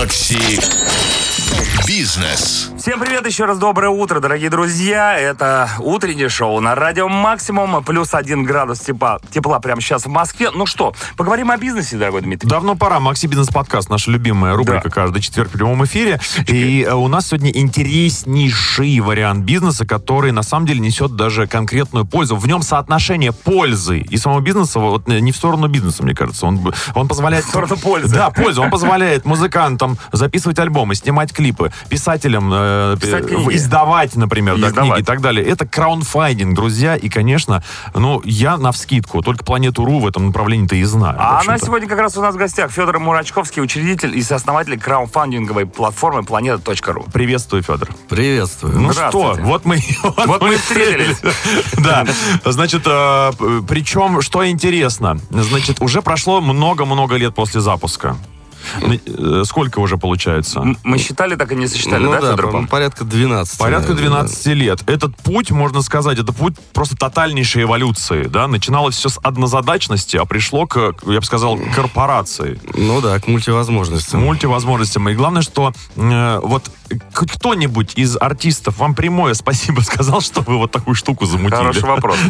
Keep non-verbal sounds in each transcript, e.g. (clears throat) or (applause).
Макси Бизнес. Всем привет, еще раз доброе утро, дорогие друзья. Это утреннее шоу на радио Максимум. Плюс один градус тепла, тепла прямо сейчас в Москве. Ну что, поговорим о бизнесе, дорогой Дмитрий. Давно пора. Макси Бизнес-подкаст, наша любимая рубрика Да. каждый четверг в прямом эфире. И э, у нас сегодня интереснейший вариант бизнеса, который на самом деле несет даже конкретную пользу. В нем соотношение пользы и самого бизнеса вот э, не в сторону бизнеса, мне кажется. Он, он позволяет... В сторону пользы. Да, пользу. Он позволяет музыкантам записывать альбомы, снимать клипы, писателям э, издавать, например, да, Издавать. книги и так далее. Это краунфайдинг, друзья. И, конечно, ну, я навскидку только планету.ру в этом направлении-то и знаю. А она сегодня как раз у нас в гостях. Федор Мурачковский, учредитель и сооснователь краундфандинговой платформы планета.ру. Приветствую, Федор. Приветствую. Ну что, вот мы, (laughs) Вот мы и встретились. Да, значит, э, причем, что интересно, значит, уже прошло много-много лет после запуска. Э, Сколько уже получается? Мы считали, так и не сосчитали, ну да, да, Федор? по- порядка 12. Порядка наверное, 12 лет. Этот путь, можно сказать, это путь просто тотальнейшей эволюции, да? Начиналось все с однозадачности, а пришло к, я бы сказал, к корпорации. Ну да, к мультивозможностям. мультивозможностям. И главное, что э, вот хоть кто-нибудь из артистов вам прямое спасибо сказал, что вы вот такую штуку замутили. Хороший вопрос. (laughs)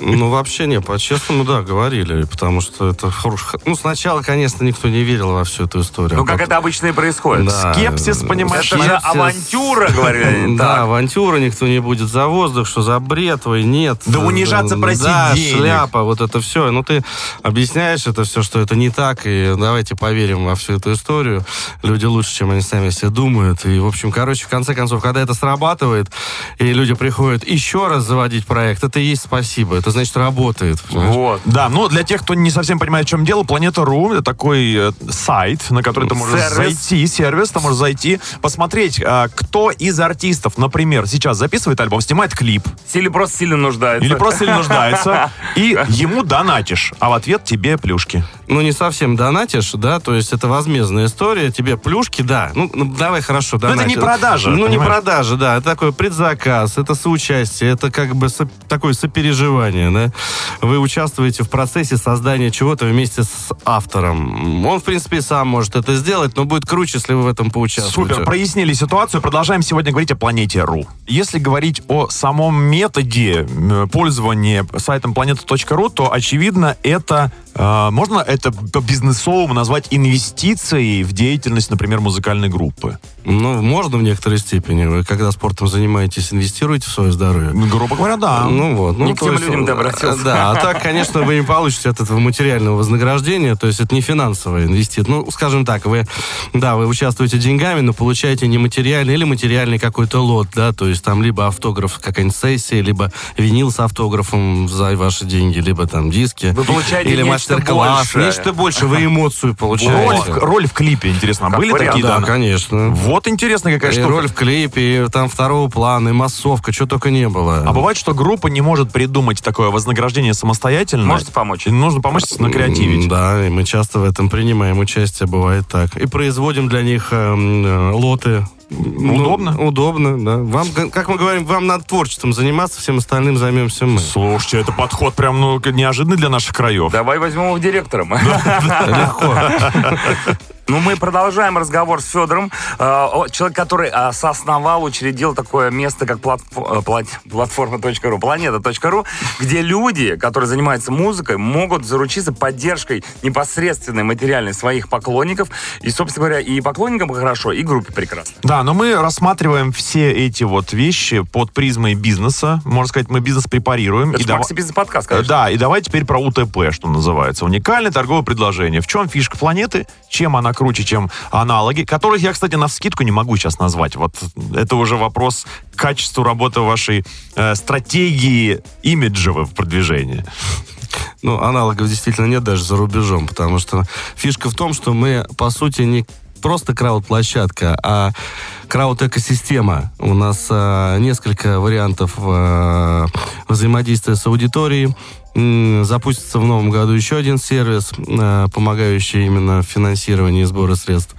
Ну вообще не, по-честному, да, говорили, потому что это хороший... Ну сначала, конечно, никто не верил во всю эту историю. Ну, а как это обычно и происходит. Скепсис, понимаешь, Это же авантюра, говорили. (laughs) Да, авантюра, никто не будет за воздух, что за бред, ой, нет. Да унижаться, просить Да, шляпа, вот это все. Ну, ты объясняешь это все, что это не так, и давайте поверим во всю эту историю. Люди лучше, чем они сами себе думают. И, в общем, короче, в конце концов, когда это срабатывает, и люди приходят еще раз заводить проект, это и есть спасибо. Это значит, работает. понимаешь? Вот. Да, ну для тех, кто не совсем понимает, в чем дело, Планета.ру это такой э, сайт, на который ты можешь Сервис. зайти, сервис, ты можешь зайти, посмотреть, а, кто из артистов, например, сейчас записывает альбом, снимает клип, Или просто сильно нуждается. или просто сильно нуждается, (laughs) и ему донатишь, а в ответ тебе плюшки. Ну, не совсем донатишь, да, то есть это возмездная история, тебе плюшки, да, ну, ну, давай хорошо, Но это не продажа, Ну, не понимаешь? продажа, да, это такой предзаказ, это соучастие, это как бы со- такое сопереживание, да. Вы участвуете в процессе создания чего-то вместе с автором. Он, в принципе, сам может это сделать, но будет круче, если вы в этом поучаствуете. Супер, прояснили ситуацию. Продолжаем сегодня говорить о планете РУ. Если говорить о самом методе м, пользования сайтом planeta.ru, то, очевидно, это э, можно это по-бизнесовому назвать инвестицией в деятельность, например, музыкальной группы. Ну, можно в некоторой степени. Вы, когда спортом занимаетесь, инвестируете в свое здоровье. Ну, грубо говоря, да. Ну вот. Ну, Не к тем есть, людям ты э, обратился. Да, а так, конечно, вы не получите от этого материального вознаграждения, то есть это не финансовое инвестиция. Ну, скажем так, вы, да, вы участвуете деньгами, но получаете не материальный или материальный какой-то лот, да, то есть там либо автограф, какая-нибудь сессия, либо винил с автографом за ваши деньги, либо там диски. Вы получаете или нечто мастер-класс. большее. Нечто больше, вы эмоцию Роль, получаете. в, роль в клипе, интересно. Как Были вариант, такие, Да, да? конечно. Вот интересная какая И штука. роль в клипе, и там второго плана, и массовка, что только не было. А бывает, что группа не может придумать такое вознаграждение самостоятельно. Можете помочь? И нужно помочь накреативить. М, Да, и мы часто в этом принимаем участие, бывает так. И производим для них эм, э, лоты. Ну, Удобно? удобно, да. Вам, как мы говорим, вам надо творчеством заниматься, всем остальным займемся мы. Слушайте, это подход прям ну, неожиданный для наших краев. Давай возьмем его директором. Легко. Ну, мы продолжаем разговор с Федором. Э, Человек, который э, соосновал, учредил такое место, как э, плат- платформа.ру, планета.ру, где люди, которые занимаются музыкой, могут заручиться поддержкой непосредственной материальной своих поклонников. И, собственно говоря, и поклонникам хорошо, и группе прекрасно. Да, но мы рассматриваем все эти вот вещи под призмой бизнеса. Можно сказать, мы бизнес препарируем. Это И дава- Бизнес-подкаст, конечно. Да, и давай теперь про УТП, что называется. Уникальное торговое предложение. В чем фишка планеты? Чем она круче, чем аналоги? Которых я, кстати, на вскидку не могу сейчас назвать. Вот это уже вопрос к качеству работы вашей э, стратегии имиджевой в продвижении. Ну, аналогов действительно нет даже за рубежом, потому что фишка в том, что мы, по сути, не просто крауд-площадка, а крауд-экосистема. У нас а, несколько вариантов а, взаимодействия с аудиторией. Запустится в новом году еще один сервис, а, помогающий именно и сбора средств.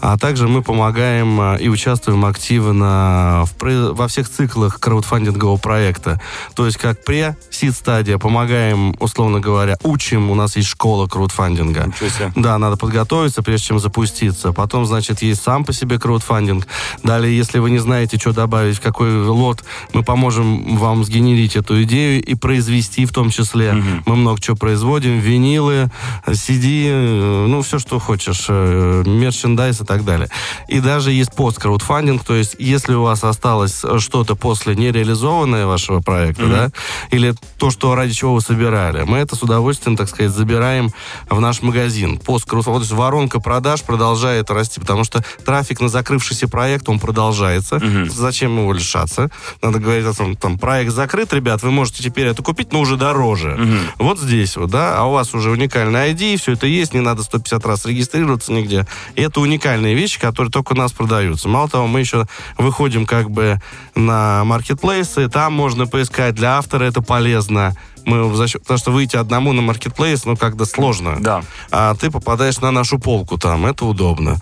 А также мы помогаем а, и участвуем активно в, во всех циклах краудфандингового проекта. То есть как пре-сид-стадия помогаем, условно говоря, учим. У нас есть школа краудфандинга. Да, надо подготовиться, прежде чем запуститься. Потом, значит, есть сам по себе краудфандинг. Далее, если вы не знаете, что добавить, в какой лот, мы поможем вам сгенерить эту идею и произвести в том числе. Мы много чего производим. Винилы, CD, э, ну, все, что хочешь. э, Мерчендайз так далее. И даже есть пост-краудфандинг, то есть если у вас осталось что-то после нереализованное вашего проекта, да, или то, что ради чего вы собирали, мы это с удовольствием, так сказать, забираем в наш магазин. Пост-краудфандинг, то есть воронка продаж продолжает расти, потому что трафик на закрывшийся проект, он продолжается. Зачем его лишаться? Надо говорить о том, там, проект закрыт, ребят, вы можете теперь это купить, но уже дороже. Вот здесь вот, да, а у вас уже уникальный ID, все это есть, не надо 150 раз регистрироваться нигде. И это уникальные вещи, которые только у нас продаются. Мало того, мы еще выходим как бы на маркетплейсы, там можно поискать, для автора это полезно. Мы за счет, потому что выйти одному на маркетплейс, ну, как-то сложно. Да. А ты попадаешь на нашу полку там, это удобно.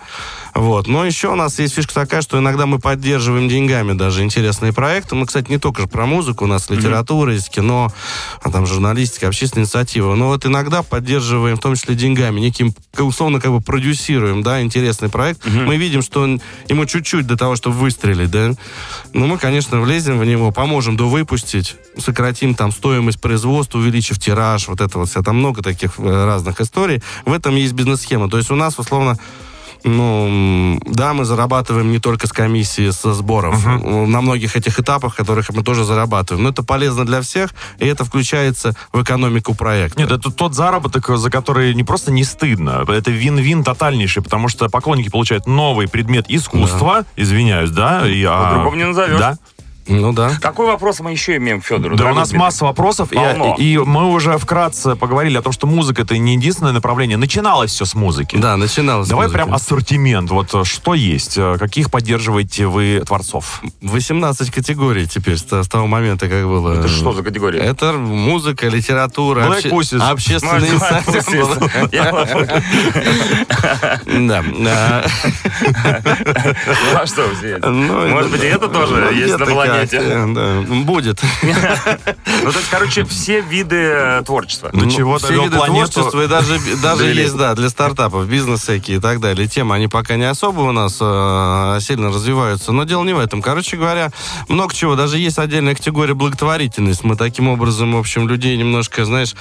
Вот. Но еще у нас есть фишка такая, что иногда мы поддерживаем деньгами даже интересные проекты. Мы, кстати, не только же про музыку, у нас литература, есть кино, а там журналистика, общественная инициатива. Но вот иногда поддерживаем, в том числе деньгами, неким, условно, как бы продюсируем, да, интересный проект. Мы видим, что он- ему чуть-чуть до того, чтобы выстрелить, да. Ну, мы, конечно, влезем в него, поможем довыпустить, сократим там стоимость производства, увеличив тираж, вот это вот все. Там много таких э, разных историй. В этом есть бизнес-схема. То есть у нас, условно, ну, да, мы зарабатываем не только с комиссии, со сборов. На многих этих этапах, которых мы тоже зарабатываем. Но это полезно для всех, и это включается в экономику проекта. Нет, это тот заработок, за который не просто не стыдно, это вин-вин тотальнейший, потому что поклонники получают новый предмет искусства, извиняюсь, да? И, а- По-другому не назовешь. Да. Ну да. Какой вопрос мы еще имеем к Федору? Да, у нас масса вопросов, и, Полно. и мы уже вкратце поговорили о том, что музыка это не единственное направление. Начиналось все с музыки. Да, начиналось. с Давай прям ассортимент. Вот э, что есть? Э, Каких поддерживаете вы творцов? 18 категорий теперь с, с того момента, как было. Это что за категория? Это музыка, литература, Black Pussies. общественные Да. Ну а что, ну, Может быть, и это тоже ну, есть на планете? как, да, Будет. (laughs) Ну, то есть, короче, все виды э, творчества. До чего Ну, все довел виды планету? творчества и даже, даже есть, да, для стартапов, бизнес всякие и так далее. Темы, они пока не особо у нас э, сильно развиваются, но дело не в этом. Короче говоря, много чего. Даже есть отдельная категория благотворительность. Мы таким образом, в общем, людей немножко, знаешь,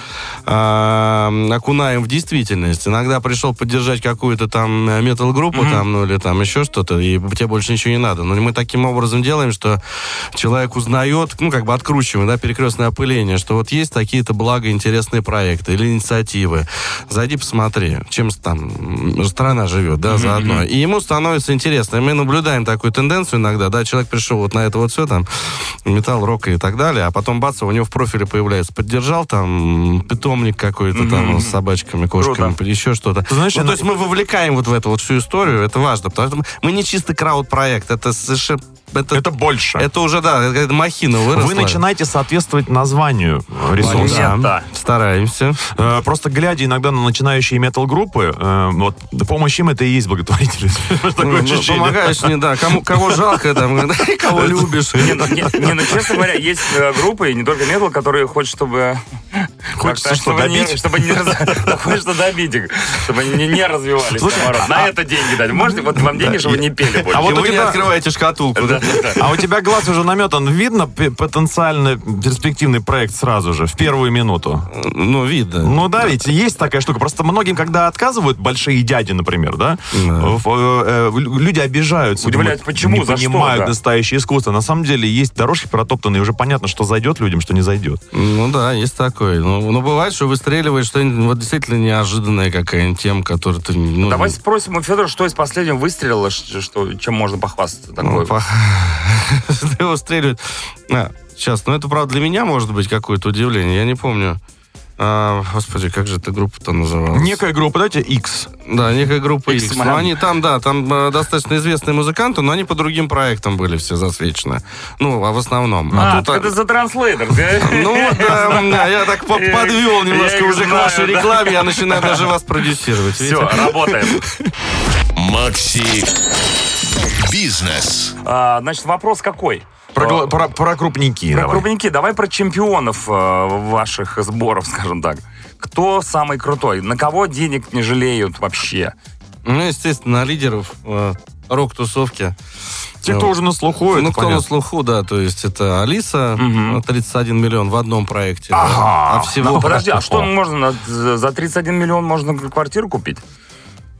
э, окунаем в действительность. Иногда пришел поддержать какую-то там э, метал-группу там, ну или там еще что-то, и тебе больше ничего не надо. Но мы таким образом делаем, что человек узнает, ну, как бы откручиваем, да, перекрестное опыление, что вот есть такие-то благо интересные проекты или инициативы. Зайди, посмотри, чем там страна живет, да, заодно. И ему становится интересно. И мы наблюдаем такую тенденцию иногда, да, человек пришел вот на это вот все, там, металл, рок и так далее, а потом бац, у него в профиле появляется, поддержал там питомник какой-то там с собачками, кошками, еще что-то. Ты знаешь, Ну, то есть мы вовлекаем вот в эту вот всю историю, это важно, потому что мы- мы не чистый крауд-проект, это совершенно... Это, Это больше. это уже, да, это махина выросла. Вы начинаете соответствовать названию ресурса. да, Да. Стараемся. Э, Просто глядя иногда на начинающие метал-группы, э, вот помощь им это и есть благотворительность. (laughs) Ну, ну, помогаешь не, да, кому, кого жалко, там, (laughs) кого любишь. Не, ну, не, не, ну, честно говоря, есть э, группы, и не только метал, которые хочет, чтобы... Хочется что, чтобы не- добить? чтобы не раз- (laughs) Хочется добить их, чтобы они не, не развивались. Слушай, наоборот. На это деньги дать. Можете, вот вам деньги, чтобы не пели больше. А вот И у вы не открываете шкатулку. да? А у тебя глаз уже наметан. Видно потенциально перспективный проект сразу же, в первую минуту? Ну, видно. Ну да, ведь есть такая штука. Просто многим, когда отказывают большие дяди, например, да, э, люди обижаются. Удивляются, думают, почему, Не за что, понимают настоящее искусство. На самом деле есть дорожки протоптанные, уже понятно, что зайдет людям, что не зайдет. Ну да, есть такое. Ну, но бывает, что выстреливает что-нибудь вот действительно неожиданная какая-нибудь тема, которую ты... Ну, Давай спросим у Федора, что из последнего выстрелило, что, чем можно похвастаться. ну, Такое. по- (laughs) его стреливают. А, сейчас, ну это, правда, для меня может быть какое-то удивление. Я не помню. А, господи, как же эта группа-то называлась? Некая группа, дайте X. Да, некая группа X. X-Man. Ну, они там, да, там э, достаточно известные музыканты, но они по другим проектам были все засвечены. Ну, а в основном. А, тут, так это за транслейтер, да? Ну, да, да, я так подвел немножко уже к вашей рекламе, я начинаю даже вас продюсировать. Все, работаем. Макси Бизнес. А, значит, вопрос какой? Про, про- про крупники Про давай. крупники, давай про чемпионов э, ваших сборов, (laughs) скажем так. Кто самый крутой? На кого денег не жалеют вообще? Ну, естественно, на лидеров э, рок-тусовки. Те, кто уже на слуху, ну, это кто на понятно. слуху, да, то есть это Алиса, э, 31 миллион в одном проекте. Ага. А всего... Ну, подожди, а что можно на- за за 31 миллион можно квартиру купить?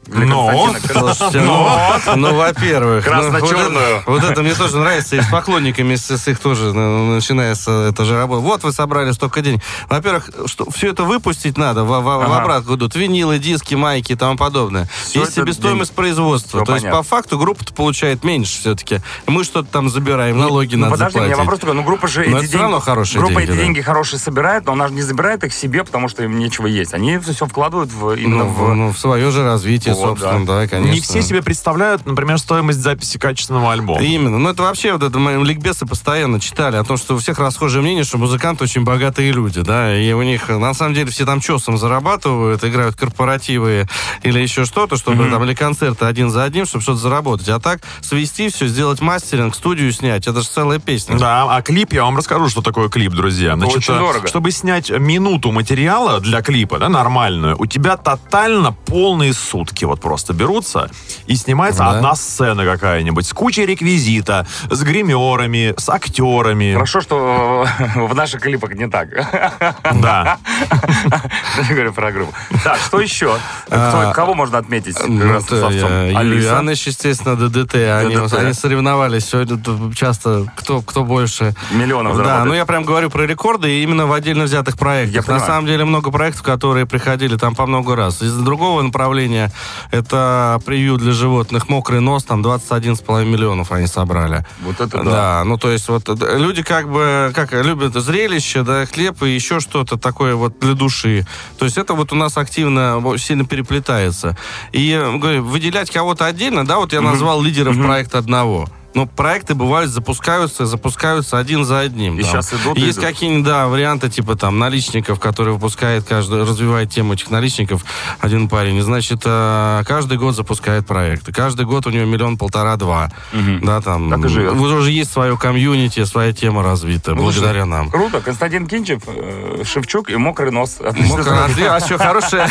Но. Слушайте, ну, (laughs) ну, во-первых, ну, Красно-черную. вот, это, вот это мне тоже нравится, и с поклонниками, с, с их тоже ну, начинается это же работа. Вот вы собрали столько денег. Во-первых, что, все это выпустить надо в, в, в Ага. обратку идут. Винилы, диски, майки и тому подобное. Всё Есть себестоимость производства. То есть, по факту, группа-то получает меньше все-таки. Мы что-то там забираем, налоги Ну, надо подожди, у меня заплатить. вопрос такой. Ну, группа же Но эти равно хорошие группа деньги, эти да. деньги хорошие собирает, но она же не забирает их себе, потому что им нечего есть. Они все вкладывают в, именно Ну, в... в, ну, в свое же развитие, Вот, собственно, да, конечно. Не все себе представляют, например, стоимость записи качественного альбома. Именно. Ну, это вообще вот это мои ликбесы постоянно читали о том, что у всех расхожее мнение, что музыканты очень богатые люди, да, и у них, на самом деле, все там чесом зарабатывают, играют корпоративы или еще что-то, чтобы там, или концерты один за одним, чтобы что-то заработать. А так свести все, сделать мастеринг, студию снять, это же целая песня. Да, а клип, я вам расскажу, что такое клип, друзья. Значит, очень э, дорого. Чтобы снять минуту материала для клипа, да, нормальную, у тебя тотально полные сутки вот просто берутся, и снимается Да. одна сцена какая-нибудь с кучей реквизита, с гримерами, с актерами. Хорошо, что э, (laughs) в наших клипах не так. Да. (laughs) Я говорю про группу. Так, что еще? А, Кого можно отметить? Ну. Иванович, естественно, ДДТ. Они, соревновались сегодня часто, кто, кто больше. Миллионов Да, ну я прям говорю про рекорды и именно в отдельно взятых проектах. На самом деле много проектов, которые приходили там по много раз. Из другого направления это превью для животных «Мокрый нос», там 21,5 миллионов они собрали. Вот это да. Да, ну то есть вот э, люди как бы как любят зрелище, да, хлеб и еще что-то такое вот для души. То есть это вот у нас активно сильно переплетается. И э, говорю, выделять кого-то отдельно, да, вот я назвал лидеров проекта одного. Но проекты бывают запускаются, запускаются один за одним. И там. щас идут, Есть какие-нибудь, да, варианты типа там наличников, которые выпускает каждый, развивает тему этих наличников один парень. И, значит, э, каждый год запускает проекты. Каждый год у него миллион полтора-два. Да, там. Так и живет. Уже есть свое комьюнити, своя тема развита, Ну, благодаря слушай, нам. Круто. Константин Кинчев, э, Шевчук и мокрый нос. Ну, сработали. а что, хорошая...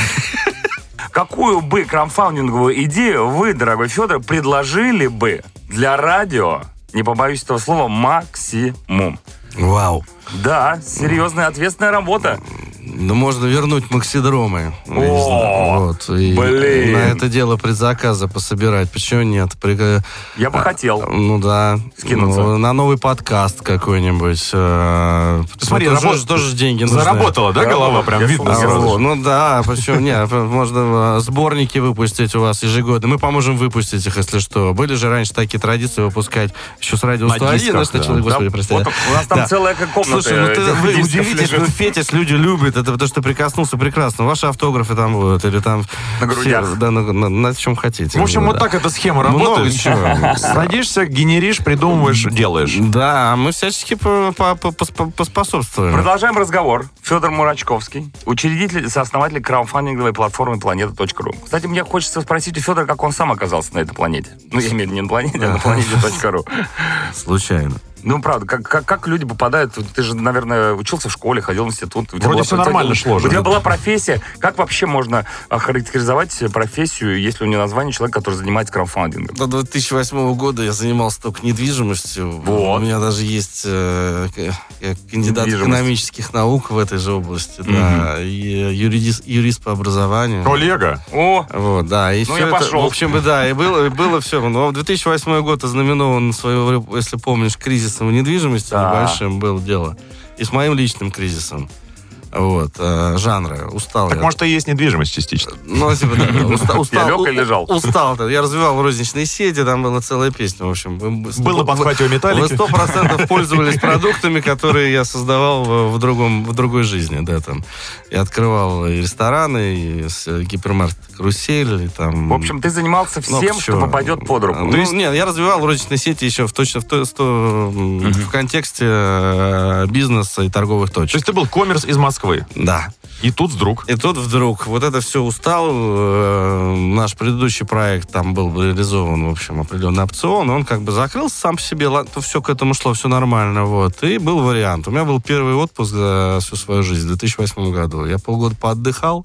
Какую бы краудфандинговую идею вы, дорогой Федор, предложили бы для радио, не побоюсь этого слова, максимум? Вау. Да, серьезная, ответственная работа. Ну, можно вернуть максидромы. О, вот. И блин. На это дело предзаказы пособирать. Почему нет? При- Я бы хотел. Ну да. Скинуться. Ну, на новый подкаст какой-нибудь. э, Смотри, тоже, работ- тоже деньги нужны. Заработала, да, голова? Прям Я видно А, сразу. ну да, почему нет? (laughs) Можно э, сборники выпустить у вас ежегодно. Мы поможем выпустить их, если что. Были же раньше такие традиции выпускать еще с радио На 101. дисках, знаешь, да. начали, господи, Да, прости. вот у нас там Да. целая как комната. Слушай, ну ты, вы дисков удивитесь, лежит. ну Фетис люди любят, это потому что прикоснулся прекрасно. Ваши автографы там будут, или там... На грудях. все, Да, на, на- на чем хотите. В общем, вот Да. так эта схема Много работает. чего. (laughs) Садишься, генеришь, придумываешь, делаешь. Да, мы всячески по- по- по- пос- поспособствуем. Продолжаем разговор. Федор Мурачковский, учредитель и сооснователь краудфандинговой платформы планета.ру. Кстати, мне хочется спросить у Федора, как он сам оказался на этой планете. Ну, я имею в виду не на планете, а на планете.ру. Случайно. Ну, правда, как, как, как люди попадают? Ты же, наверное, учился в школе, ходил в институт. У Вроде была- тебя- нормально шло. У тебя была профессия. Как вообще можно охарактеризовать профессию, если у нее название человек, который занимается краудфандингом? До 2008 года я занимался только недвижимостью. Вот. У меня даже есть э, э, кандидат экономических наук в этой же области. Да, и э, юридис- юрист по образованию. Коллега. О, Вот, да, и Ну, все я это, пошел. в общем, да, и было, и было все. Но 2008 год ознаменован своего, если помнишь, кризисом недвижимости Да. небольшим было дело. И с моим личным кризисом. Вот, э, жанра. Устал Так я. может и есть недвижимость частично. Ну, типа, да, уста- устал. лег и лежал. Устал. Я развивал розничные сети, там была целая песня, в общем. Вы- Было вы- подхватывая Вы металлики. сто процентов пользовались продуктами, которые я создавал в, в другом, в другой жизни, да, там. Я открывал и рестораны, и э, гипермаркет «Карусель», и там... в общем, ты занимался много всем, что чего. попадет под руку. Ну, нет, я развивал розничные сети еще в, точно в, то- сто- в контексте э, бизнеса и торговых То точек. есть ты был коммерс из Москвы. Москвы. Да. И тут вдруг. И тут вдруг вот это все устал. э, Наш предыдущий проект там был реализован, в общем, определенный опцион. Он как бы закрылся сам по себе. ладно, Все к этому шло, все нормально. Вот. И был вариант. У меня был первый отпуск за всю свою жизнь в 2008 году. Я полгода поотдыхал.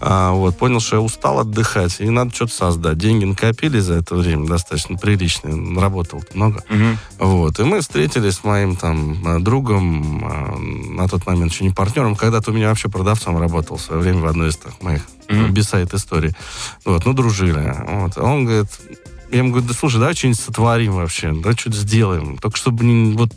А, вот, понял, что я устал отдыхать, и надо что-то создать. Деньги накопили за это время достаточно приличные, работал много. Мгм. Вот. И мы встретились с моим там э, другом, э, на тот момент еще не партнером, когда-то у меня вообще продавцом работал в свое время в одной из так, моих Мгм. бисайт историй. Вот, ну, дружили. Вот. А он говорит, я ему говорю, да слушай, давай что-нибудь сотворим вообще, давай что-то сделаем. Только чтобы не, вот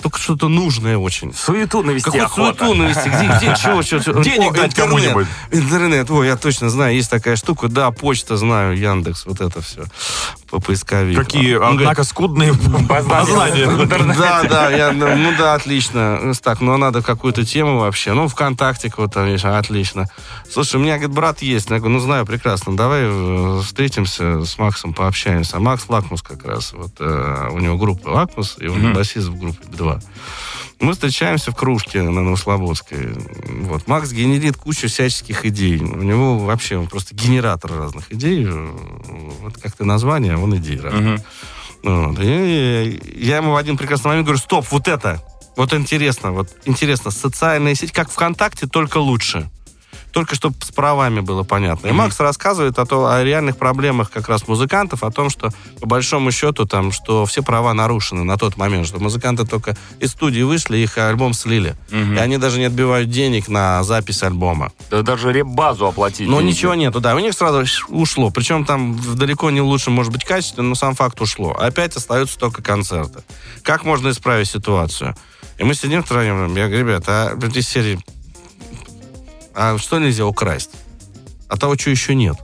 только что-то нужное очень. Суету навести Какую охота. суету навести? Где, где, чего, чего, чего? (laughs) Денег О, дать кому-нибудь. Интернет, ой, я точно знаю, есть такая штука, да, почта знаю, Яндекс, вот это все, поисковик. Какие, Он говорит, однако, скудные (laughs) познания. (laughs) да, да, я, ну ну да, отлично. Так, ну надо какую-то тему вообще. Ну, ВКонтакте вот там есть, отлично. Слушай, у меня, говорит, брат есть. Я говорю, ну знаю, прекрасно. Давай э, встретимся с Максом, пообщаемся. А Макс Лакмус как раз. Вот э, у него группа Лакмус, и он Мгм. басист в группе B2. Мы встречаемся в кружке на Новослободской. Вот. Макс генерит кучу всяческих идей. У него вообще он просто генератор разных идей. Вот как-то название, он идеи разные. Мгм. Вот. И я ему в один прекрасный момент говорю, стоп, вот это, вот интересно, вот интересно, социальная сеть, как ВКонтакте, только лучше. Только чтобы с правами было понятно. И. Макс рассказывает о, то, о реальных проблемах как раз музыкантов, о том, что по большому счету там, что все права нарушены на тот момент, что музыканты только из студии вышли, их альбом слили. Мгм. И они даже не отбивают денег на запись альбома. Да даже реп-базу оплатить. Но не ничего нету, да. У них сразу ушло. Причем там в далеко не лучшем, может быть, качестве, но сам факт ушло. Опять остаются только концерты. Как можно исправить ситуацию? И мы сидим втроем, я говорю, ребята, а из серии, а что нельзя украсть? А того, что еще нет.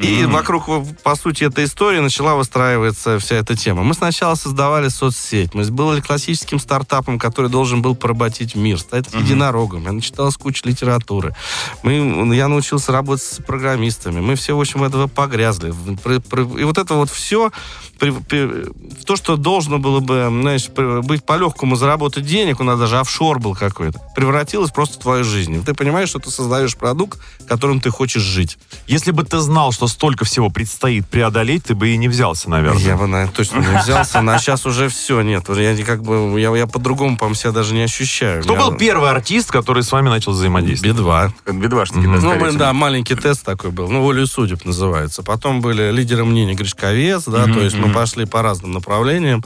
И Мгм. вокруг, по сути, этой истории начала выстраиваться вся эта тема. Мы сначала создавали соцсеть. Мы были классическим стартапом, который должен был поработить мир, стать Мгм. единорогом. Я начиталась куча литературы. Мы, я научился работать с программистами. Мы все, в общем, этого погрязли. И вот это вот все, то, что должно было бы, знаешь, быть по-легкому заработать денег, у нас даже офшор был какой-то, превратилось просто в твою жизнь. Ты понимаешь, что ты создаешь продукт, которым ты хочешь жить. Если бы ты знал, что столько всего предстоит преодолеть, ты бы и не взялся, наверное. Я бы, наверное, точно не взялся. На сейчас уже все, нет. Я не как бы, я, я по-другому, по себя даже не ощущаю. Кто Я- был первый артист, который с вами начал взаимодействовать? Би-2. Бедвашники, Мгм. да, Ну, да, маленький тест такой был. Ну, волю судеб называется. Потом были лидеры мнений Гришковец, да, то есть мы пошли по разным направлениям.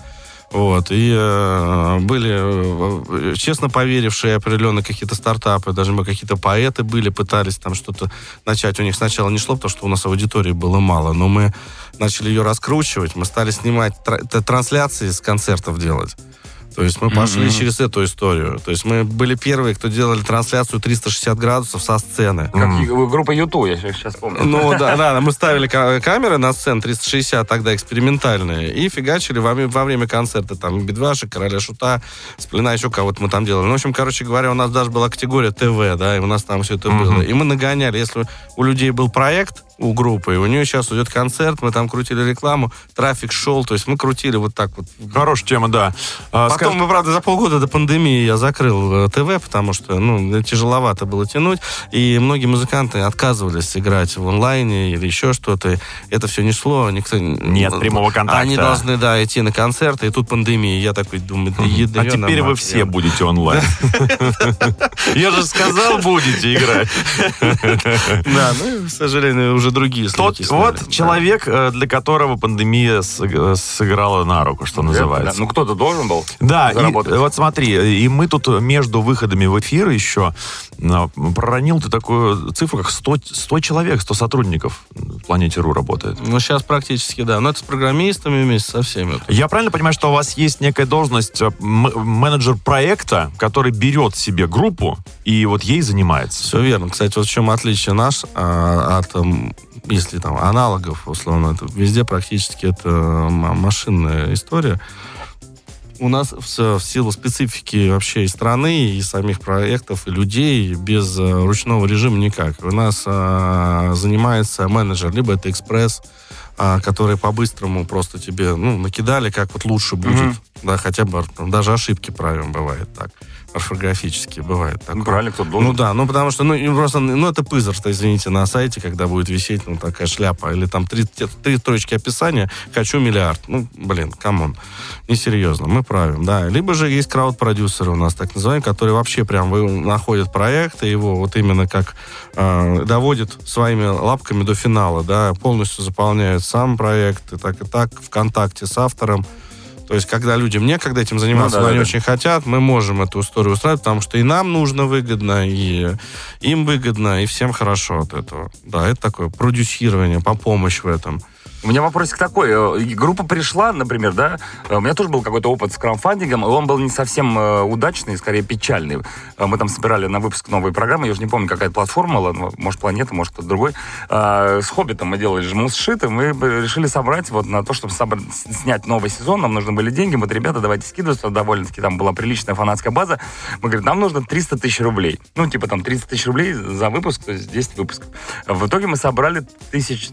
Вот, и э, были, э, честно поверившие определенно какие-то стартапы, даже мы какие-то поэты были, пытались там что-то начать. У них сначала не шло, потому что у нас аудитории было мало, но мы начали ее раскручивать, мы стали снимать тра- т- трансляции с концертов делать. То есть мы пошли Мгм. через эту историю. То есть мы были первые, кто делали трансляцию 360 градусов со сцены. Как и- группа Юту, я сейчас помню. Ну да, да, мы ставили ка- камеры на сцену 360, тогда экспериментальные, и фигачили во, во время концерта там Бедваши, Короля Шута, Сплина, еще кого-то мы там делали. Ну, в общем, короче говоря, у нас даже была категория ТВ, да, и у нас там все это Мгм. было. И мы нагоняли, если у людей был проект, у группы, и у нее сейчас идет концерт, мы там крутили рекламу, трафик шел, то есть мы крутили вот так вот. Хорошая тема, да. А, Потом, скажи- мы, правда, за полгода до пандемии я закрыл э, ТВ, потому что, ну, тяжеловато было тянуть, и многие музыканты отказывались играть в онлайне или еще что-то. Это все не шло, никто... Нет прямого контакта. Они должны, да, идти на концерты, и тут пандемия. Я такой думаю, да А теперь вы все будете онлайн. (laughs) Я же сказал, будете играть. Да, ну, к сожалению, уже другие Тот стали. вот человек, э, для которого пандемия сыг- сыграла на руку, что Да, называется. Ну, кто-то должен был Да, и, заработать. э, вот смотри, и мы тут между выходами в эфир еще э, проронил ты такую цифру, как 100, 100 человек, 100 сотрудников в Планете.ру работает. Ну, сейчас практически, да. Но это с программистами вместе со всеми. Я правильно понимаю, что у вас есть некая должность э, менеджер проекта, который берет себе группу и вот ей занимается? Все верно. Кстати, вот в чем отличие наш а, от, если там, аналогов, условно, это везде практически это машинная история. у нас в, в силу специфики вообще и страны, и самих проектов, и людей без э, ручного режима никак. У нас э, занимается менеджер, либо это экспресс, э, который по-быстрому просто тебе ну, накидали, как вот лучше будет. Мгм. Да, хотя бы даже ошибки правим бывает так. Орфографические бывает такое. Ну, правильно, кто должен. Ну да, ну потому что, ну, просто, ну это позор-то, извините, на сайте, когда будет висеть, ну, такая шляпа, или там три, три строчки описания, хочу миллиард. Ну, блин, come on, несерьезно, мы правим, да. Либо же есть крауд-продюсеры у нас, так называемые, которые вообще прям находят проект, и его вот именно как э, доводят своими лапками до финала, да, полностью заполняют сам проект, и так и так, в контакте с автором. То есть, когда людям некогда этим заниматься, Ну да, но они да, очень хотят, мы можем эту историю устраивать, потому что и нам нужно выгодно, и им выгодно, и всем хорошо от этого. Да, это такое продюсирование, по помощь в этом. У меня вопросик такой. Э, Группа пришла, например, да, э, у меня тоже был какой-то опыт с краудфандингом, и он был не совсем э, удачный, скорее печальный. Мы там собирали на выпуск новой программы, я уже не помню, какая платформа, может, Планета, может, кто-то другой. А, С Хоббитом мы делали жму сшит, и мы решили собрать вот на то, чтобы собра- с- снять новый сезон, нам нужны были деньги, вот, ребята, давайте скидываться, довольно-таки там была приличная фанатская база. Мы говорим, нам нужно 300 тысяч рублей. Ну, типа там 30 тысяч рублей за выпуск, то есть 10 выпусков. В итоге мы собрали тысяч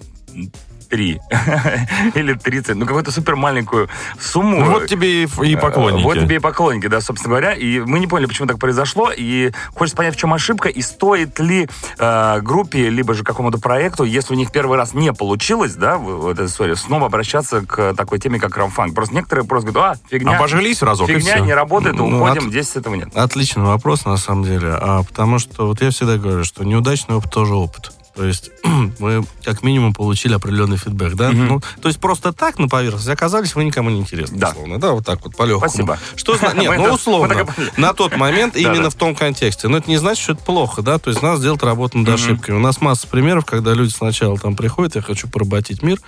три (laughs) или 30, ну какую-то супер маленькую сумму. Ну, вот тебе и, и поклонники. Э, Вот тебе и поклонники, да, собственно говоря. И мы не поняли, почему так произошло. И хочется понять, в чем ошибка, и стоит ли э, группе, либо же какому-то проекту, если у них первый раз не получилось, да, вот эта история, снова обращаться к такой теме, как краудфандинг. Просто некоторые просто говорят, а, фигня, Обожглись разок, фигня не работает, Ну, уходим, от- здесь этого нет. Отличный вопрос, на самом деле. А, потому что вот я всегда говорю, что неудачный опыт тоже опыт. То есть (clears throat) вы как минимум получили определенный фидбэк, да? Мгм. Ну, то есть просто так на поверхности оказались, вы никому не интересны, Да. условно. Да, вот так вот, по легкому. Спасибо. Что (laughs) Нет, Мы ну условно. мы. На тот момент (laughs) именно в том контексте. Но это не значит, что это плохо, да? То есть надо сделать работу над ошибками. У нас масса примеров, когда люди сначала там приходят, я хочу поработить мир.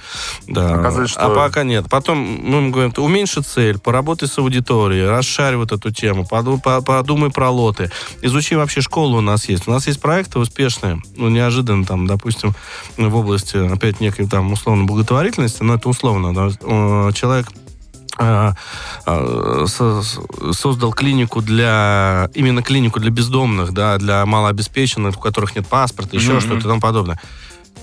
Да. А пока нет. Потом мы им говорим, уменьши цель, поработай с аудиторией, расшарь вот эту тему, поду- по- подумай про лоты. Изучи вообще школу у нас есть. У нас есть проекты успешные, ну, неожиданно там, допустим, в области, опять, некой там условно благотворительности, но это условно, да, э, человек со- с- создал клинику для именно клинику для бездомных, да, для малообеспеченных, у которых нет паспорта, еще Мгм. что-то и тому подобное.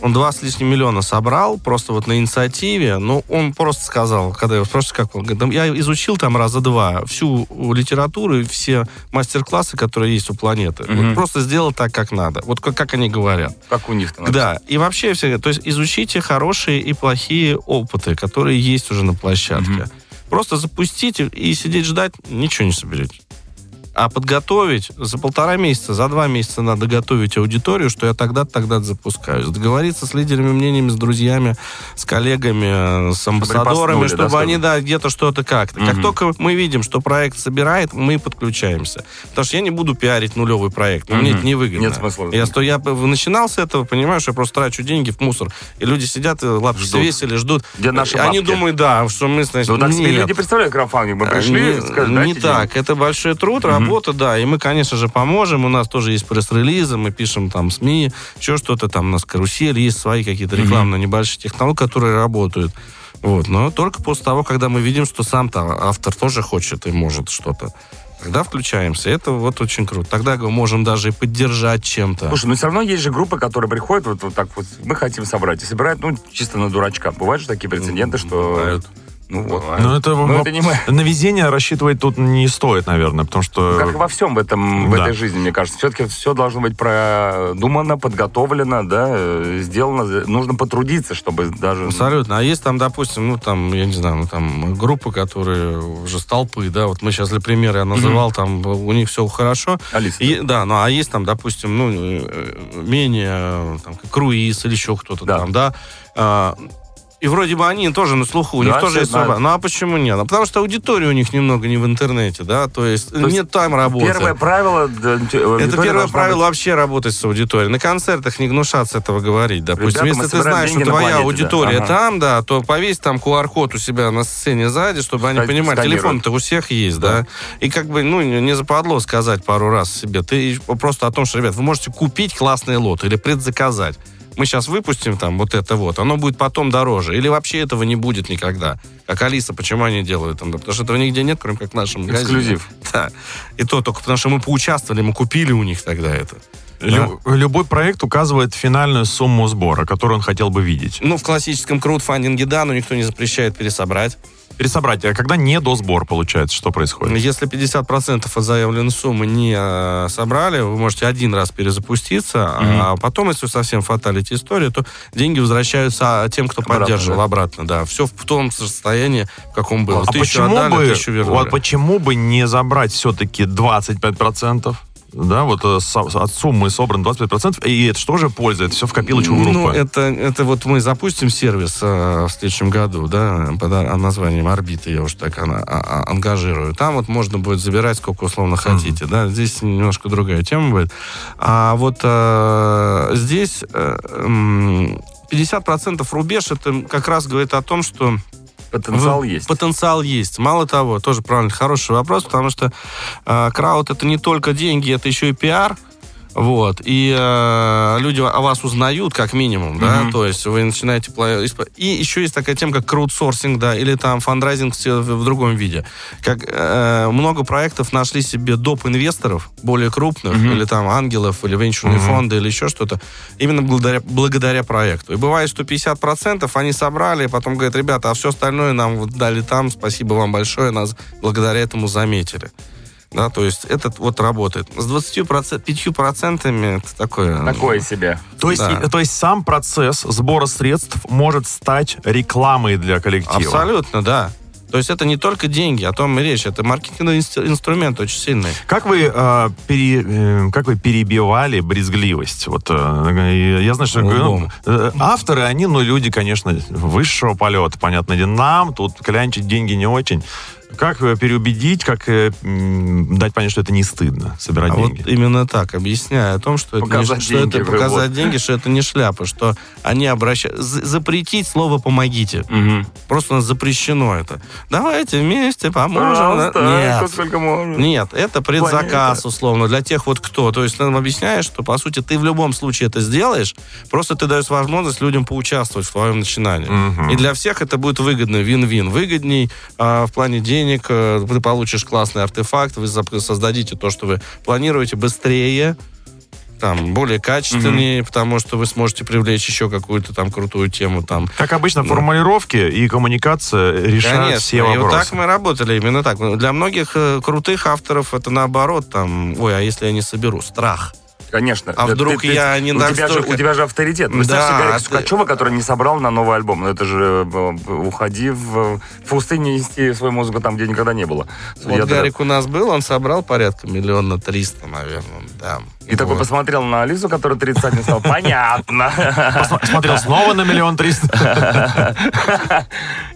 Он два с лишним миллиона собрал, просто вот на инициативе. Ну, он просто сказал, когда я его спрашиваю, как он, говорит, «Да я изучил там раза два всю литературу и все мастер-классы, которые есть у планеты. Мгм. Вот просто сделал так, как надо. Вот как, как они говорят. Как у них там. Да, и вообще все, то есть изучите хорошие и плохие опыты, которые есть уже на площадке. Мгм. Просто запустите и сидеть ждать, ничего не соберете. А подготовить за полтора месяца, за два месяца надо готовить аудиторию, что я тогда-то, тогда-то запускаю. Договориться с лидерами мнениями, с друзьями, с коллегами, с амбассадорами, репостнули, да, чтобы они, да, где-то что-то как-то. Как Мгм. только мы видим, что проект собирает, мы подключаемся. Потому что я не буду пиарить нулевый проект, но мне Мгм. это невыгодно. Нет смысла. Я, сто, я начинал с этого, понимаешь, я просто трачу деньги в мусор. И люди сидят, и лапки Ждут. свесили, ждут. Где наши Они бабки? думают, да, что мы, значит, Ну, так себе нет. люди представляют краудфандинг. Мы пришли, Не- сказали, не так. Это большой труд, работа, да. И мы, конечно же, поможем. У нас тоже есть пресс-релизы, мы пишем там СМИ, еще что-то там, у нас карусель, есть свои какие-то рекламные небольшие технологии, которые работают. Вот. Но только после того, когда мы видим, что сам-то автор тоже хочет и может что-то. Тогда включаемся. Это вот очень круто. Тогда мы можем даже и поддержать чем-то. Слушай, ну все равно есть же группы, которые приходят вот, вот так вот, мы хотим собрать, и собирают, ну, чисто на дурачка. Бывают же такие прецеденты, что... Бывают. Ну вот. Ну, это, Ну, во- это не на везение рассчитывать тут не стоит, наверное, потому что... Как во всем в, этом, в Да. этой жизни, мне кажется. Все-таки все должно быть продумано, подготовлено, да, сделано. Нужно потрудиться, чтобы даже... Абсолютно. А есть там, допустим, ну там, я не знаю, ну там группы, которые уже с толпы, да, вот мы сейчас для примера я называл, там у них все хорошо. Алиса. И- да, ну а есть там, допустим, ну, э, менее, там, круиз или еще кто-то Да. там, да. И вроде бы они тоже на слуху, у Да, них тоже есть знают. Ну а почему нет? Ну, потому что аудитория у них немного не в интернете, да, то есть есть нет там работы. Первое правило... да, Это первое правило быть- вообще работать с аудиторией. На концертах не гнушаться этого говорить. Допустим, Ребята, если ты знаешь, что твоя планете, да. аудитория Ага. там, да, то повесь там QR-код у себя на сцене сзади, чтобы они Ска- понимали, телефон-то у всех есть, да. И как бы, ну, не не западло сказать пару раз себе. Ты просто о том, что, ребят, вы можете купить классный лот или предзаказать. Мы сейчас выпустим там вот это вот, оно будет потом дороже. Или вообще этого не будет никогда. Как Алиса, почему они делают там? Да, потому что этого нигде нет, кроме как в нашем магазине. Эксклюзив. (laughs) Да. И то только потому, что мы поучаствовали, мы купили у них тогда это. Лю- Любой проект указывает финальную сумму сбора, которую он хотел бы видеть. Ну, в классическом краудфандинге, да, но никто не запрещает пересобрать. Пересобрать, а когда не до сбор получается, что происходит? Если 50% от заявленной суммы не э, собрали, вы можете один раз перезапуститься, а потом, если совсем фаталити история, то деньги возвращаются тем, кто Обратно, поддерживал да? обратно, да. Все в том состоянии, в каком было. а Тысячу почему отдали, бы, тысячу вернули. вот почему бы не забрать все-таки 25%? Да, вот э, от суммы собрано 25%, и это что же польза? Это все в копилочку группы. Ну, это, это вот мы запустим сервис э, в следующем году, да, под названием «Орбита», я уж так ана- а- а- ангажирую. Там вот можно будет забирать сколько условно хотите, да, здесь немножко другая тема будет. А вот э, здесь э, м, 50% рубеж, это как раз говорит о том, что Потенциал есть. Потенциал есть. Мало того, тоже правильно, хороший вопрос, потому что э, крауд это не только деньги, это еще и пиар. Вот. И э, люди о вас узнают, как минимум, да, то есть вы начинаете... И еще есть такая тема, как краудсорсинг, да, или там фандрайзинг в, другом виде. Как э, много проектов нашли себе доп. инвесторов, более крупных, или там ангелов, или венчурные фонды, или еще что-то, именно благодаря, благодаря проекту. И бывает, что 50% они собрали, и потом говорят, ребята, а все остальное нам вот дали там, спасибо вам большое, нас благодаря этому заметили. Да, то есть этот вот работает. С 25% это такое... Такое себе. То есть, Да. и- то есть сам процесс сбора средств может стать рекламой для коллектива. Абсолютно, да. То есть это не только деньги, о том и речь. Это маркетинговый инст- инструмент очень сильный. Как вы, э, пере- э, как вы перебивали брезгливость? Вот, э, я знаю, что ну, э, авторы, они, ну, люди, конечно, высшего полета, понятно, дело. нам тут клянчить деньги не очень. Как э, переубедить, как э, дать понять, что это не стыдно собирать А вот деньги? именно так, объясняя о том, что, это, не, Показать что это деньги, показать вот. деньги, что это не шляпа, что они обращаются... Запретить слово «помогите». Мгм. Просто у нас запрещено это. Давайте вместе поможем. Пожалуйста, Нет. Нет, это предзаказ, условно, для тех вот кто. То есть ты нам объясняешь, что, по сути, ты в любом случае это сделаешь, просто ты даешь возможность людям поучаствовать в твоем начинании. Мгм. И для всех это будет выгодно, вин-вин. Выгодней а, в плане денег, э, ты получишь классный артефакт, вы создадите то, что вы планируете быстрее, там, более качественнее, потому что вы сможете привлечь еще какую-то там крутую тему, там, Как обычно, формулировки и коммуникация решают Конечно, все и вот вопросы. так мы работали, именно так. Для многих э, крутых авторов это наоборот, там, ой, а если я не соберу? Страх. Конечно. А Да вдруг я не у тебя, же, у тебя же авторитет. Представь Да, себе Гарика ты- Сукачева, который не собрал на новый альбом. Ну, это же э, уходи в, в пустыню нести свою музыку там, где никогда не было. Вот Я Гарик у нас был, он собрал порядка миллиона триста, наверное, да. И такой посмотрел на Алису, которая 30 не сказал, понятно. Посма- Смотрел снова на миллион триста. (laughs)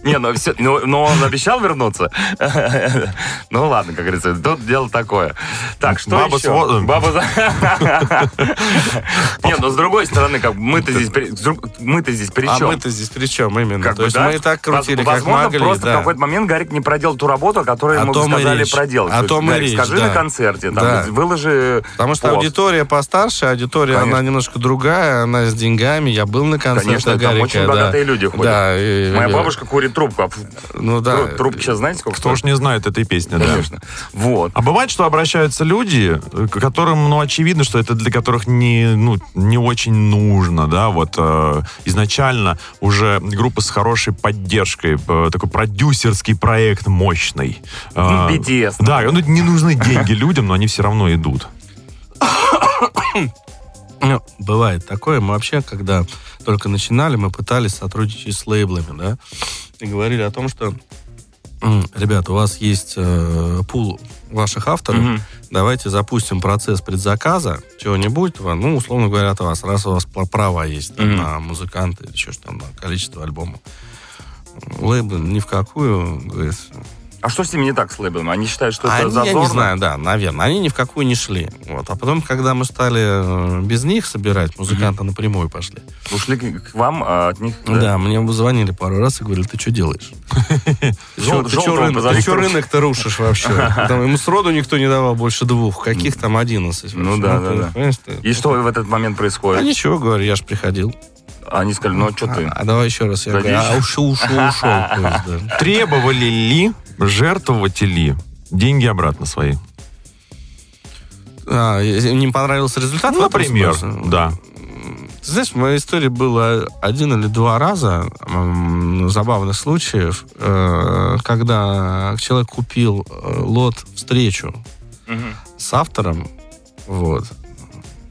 Не, ну все, но, но он обещал вернуться. (laughs) Ну ладно, как говорится, тут дело такое. Так, что Баба еще? во- Баба за- (laughs) Не, но с другой стороны, как мы-то здесь, мы-то здесь при А чем? мы-то здесь при чем именно? Как То есть мы и так крутили, как Возможно, могли, просто в какой-то момент Гарик не проделал ту работу, которую О ему сказали проделать. О том и речь, скажи на концерте, выложи Потому что пост. Аудитория постарше, аудитория, Конечно. она немножко другая, она с деньгами. Я был на концерте Конечно, там Гарика. очень да. богатые люди ходят. Да, и- Моя и- бабушка курит трубку. а Ну да. тру- Трубки сейчас знаете, сколько Кто стоит? ж не знает этой песни, да. Конечно. Вот. А бывает, что обращаются люди, э, к которым, ну, очевидно, что это для которых не, ну, не очень нужно, да, вот э, изначально уже группа с хорошей поддержкой, э, такой продюсерский проект мощный. Э, Ну, BTS. Да, ну, не нужны деньги людям, но они все равно идут. Ну, бывает такое. Мы вообще, когда только начинали, мы пытались сотрудничать с лейблами, да, и говорили о том, что, «М, ребята, у вас есть э, пул ваших авторов, Мгм. давайте запустим процесс предзаказа чего-нибудь, ну, условно говоря, от вас, раз у вас права есть там, Мгм. на музыканта или еще что там, на количество альбомов. Лейблы ни в какую, говорит, А что с ними не так с лейблами? Они считают, что это Они, зазорно? я не знаю, да, наверное. Они ни в какую не шли. Вот. А потом, когда мы стали э, без них собирать, музыканты напрямую пошли. Ушли к, вам, а от них... Да, мне звонили пару раз и говорили, ты что делаешь? (laughs) Ты что рынок-то рушишь вообще? (laughs) Ему сроду никто не давал больше двух. Каких там 11? Ну да, ты да, да. И что в этот момент А происходит? ничего, говорю, я же приходил. Они сказали, ну, что ты? А, а давай еще раз. Я говорю, а ушел, ушел, ушел. Требовали ли жертвователи деньги обратно свои? А, им понравился результат? Ну, например, да. Ты знаешь, в моей истории было один или два раза м, забавных случаев, э, когда человек купил э, лот встречу Мгм. с автором, вот.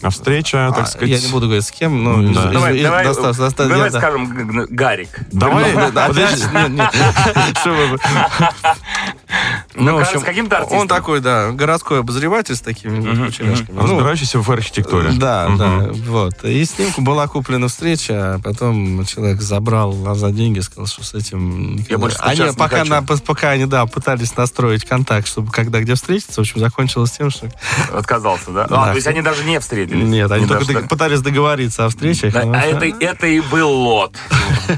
А встреча, так А, сказать... Я не буду говорить с кем, но... Да. из- Давай, из- давай, достав- достав- давай я- скажем, г- г- Гарик. Давай, Ну, да, подожди. нет. (laughs) (laughs) Вы- Ну, в с каким-то артистом. Он такой, да, городской обозреватель с такими Мгм, кучеряшками. Ну, Разбирающийся в архитектуре. Да, Мгм. да, вот. И с ним была куплена встреча, а потом человек забрал за деньги, сказал, что с этим... никогда- больше они, не пока, хочу. на- пока они, да, пытались настроить контакт, чтобы когда где встретиться, в общем, закончилось тем, что... Отказался, да? Да. А, то есть они даже не встретились? Нет, они Не только даже пытались договориться о встречах. Да, а это, это и был лот.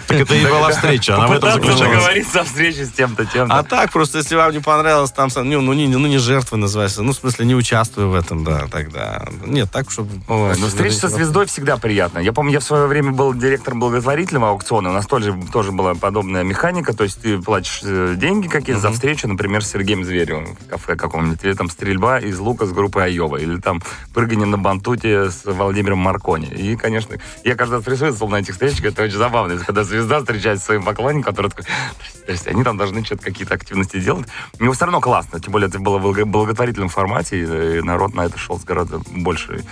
Так это и была встреча, она в этом заключалась. договориться о встрече с тем-то, тем-то. А так, просто, если вам не понравилось, там, сам- ну, ну, не, ну, не жертвы называется, ну, в смысле, не участвую в этом, да, тогда. Нет, так, чтобы... Ой, ну, встреча со звездой всегда приятно. Я помню, я в свое время был директором благотворительного аукциона. У нас тоже, тоже была подобная механика. То есть ты платишь э, деньги какие-то за встречу, например, с Сергеем Зверевым в кафе каком-нибудь. Или там стрельба из лука с группой Айова. Или там прыгание на бантуте с Владимиром Маркони. И, конечно, я каждый раз присутствовал на этих встречах. Это очень забавно. Когда звезда встречается со своим поклонником, который такой... «Простите, простите, они там должны что-то какие-то активности делать. Но все равно классно. Тем более это было в благо- благотворительном формате. И народ на это шел с гораздо большей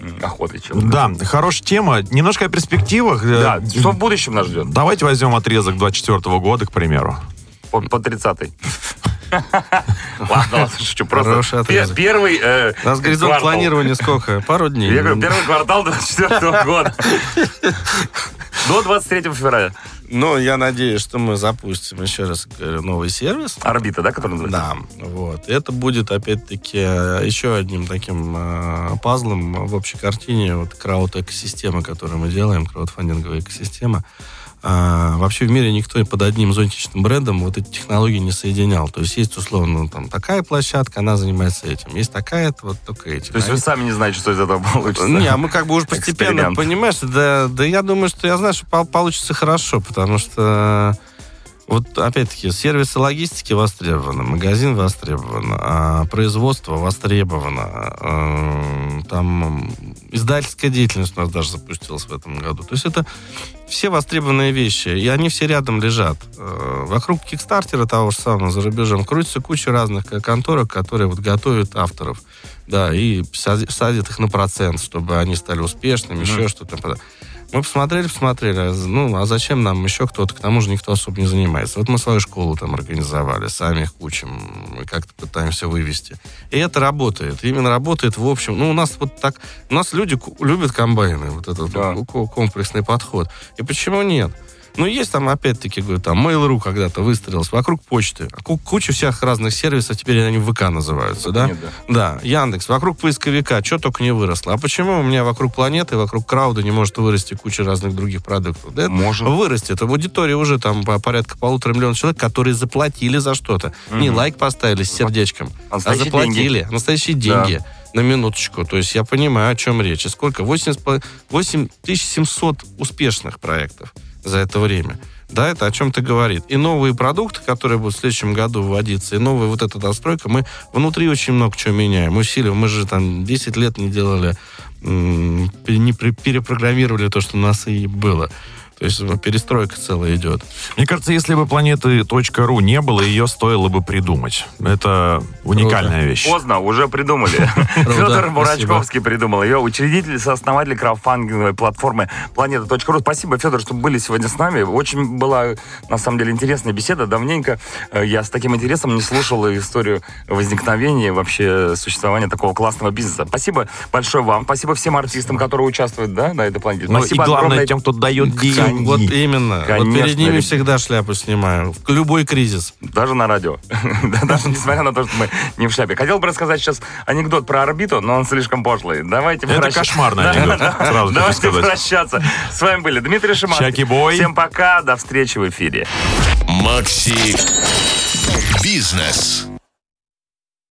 м, охотой, чем... Да, хорошая тема. Немножко о перспективах. Э, Да, что в будущем нас ждет? Давайте возьмем отрезок 24 года, к примеру. По, по 30 (laughs) Ладно, шучу. Просто Хороший пе- отрезок. первый э, У нас горизонт планирования сколько? Пару (laughs) дней. Я говорю, первый квартал 24 года. (laughs) До 23 февраля. Ну, я надеюсь, что мы запустим, еще раз говорю, новый сервис. Орбита, да, который называется? Да, вот. Это будет, опять-таки, еще одним таким э, пазлом в общей картине вот крауд-экосистемы, которую мы делаем, краудфандинговая экосистема. А, вообще в мире никто под одним зонтичным брендом вот эти технологии не соединял. То есть есть, условно, там такая площадка, она занимается этим. Есть такая вот только этим. То есть вы Они- сами не знаете, что из этого получится? не, а мы как бы уже (laughs) постепенно, понимаешь, да, да я думаю, что я знаю, что пол- получится хорошо, потому что вот опять-таки сервисы логистики востребованы, магазин востребован, а производство востребовано, э, там издательская деятельность у нас даже запустилась в этом году. То есть это все востребованные вещи, и они все рядом лежат. Э, Вокруг Кикстартера того же самого за рубежом крутится куча разных к- конторок, которые вот готовят авторов. Да, и садят их на процент, чтобы они стали успешными, еще что-то. Мы посмотрели, посмотрели, ну, а зачем нам еще кто-то? К тому же никто особо не занимается. Вот мы свою школу там организовали, сами их учим, как-то пытаемся вывести. И это работает. Именно работает в общем. Ну, у нас вот так... У нас люди любят комбайны, вот этот Да. комплексный подход. И почему нет? Ну, есть там, опять-таки, говорю, там, Mail.ru когда-то выстроилась вокруг почты. А ку- куча всех разных сервисов, теперь они в ВК называются, да? Нет, да. Да, Яндекс, вокруг поисковика, что только не выросло. А почему у меня вокруг планеты, вокруг крауда не может вырасти куча разных других продуктов? Да это Может. Вырастет. В аудитории уже там по- порядка полутора миллионов человек, которые заплатили за что-то. Не лайк поставили с сердечком, а Настоящие заплатили. Настоящие Да. деньги. На минуточку. То есть я понимаю, о чем речь. И сколько? 80 8700 успешных проектов за это время. Да, это о чем-то говорит. И новые продукты, которые будут в следующем году вводиться, и новая вот эта настройка, мы внутри очень много чего меняем, усиливаем. Мы же там 10 лет не делали, не перепрограммировали то, что у нас и было. То есть перестройка целая идет. Мне кажется, если бы планеты.ру не было, ее стоило бы придумать. Это уникальная вещь. Поздно, уже придумали. (laughs) Федор Мурачковский придумал ее. Учредитель и сооснователь краудфандинговой платформы Планета.ру. Спасибо, Федор, что были сегодня с нами. Очень была, на самом деле, интересная беседа. Давненько э, я с таким интересом не слушал историю возникновения, вообще существования такого классного бизнеса. Спасибо большое вам. Спасибо всем артистам, которые участвуют да, на этой планете. Ну и Спасибо главное огромное тем, кто дает деньги. Они. вот именно. Конечно, вот перед ними ребят. всегда шляпу снимаю. В любой кризис. Даже на радио. (laughs) Да, Даже (laughs) несмотря на то, что мы не в шляпе. Хотел бы рассказать сейчас анекдот про орбиту, но он слишком пошлый. Давайте Это кошмарный (laughs) анекдот, сразу Давайте сказать. прощаться. С вами были Дмитрий Шиманский. Чаки-бой. Всем пока, до встречи в эфире. Макси Бизнес.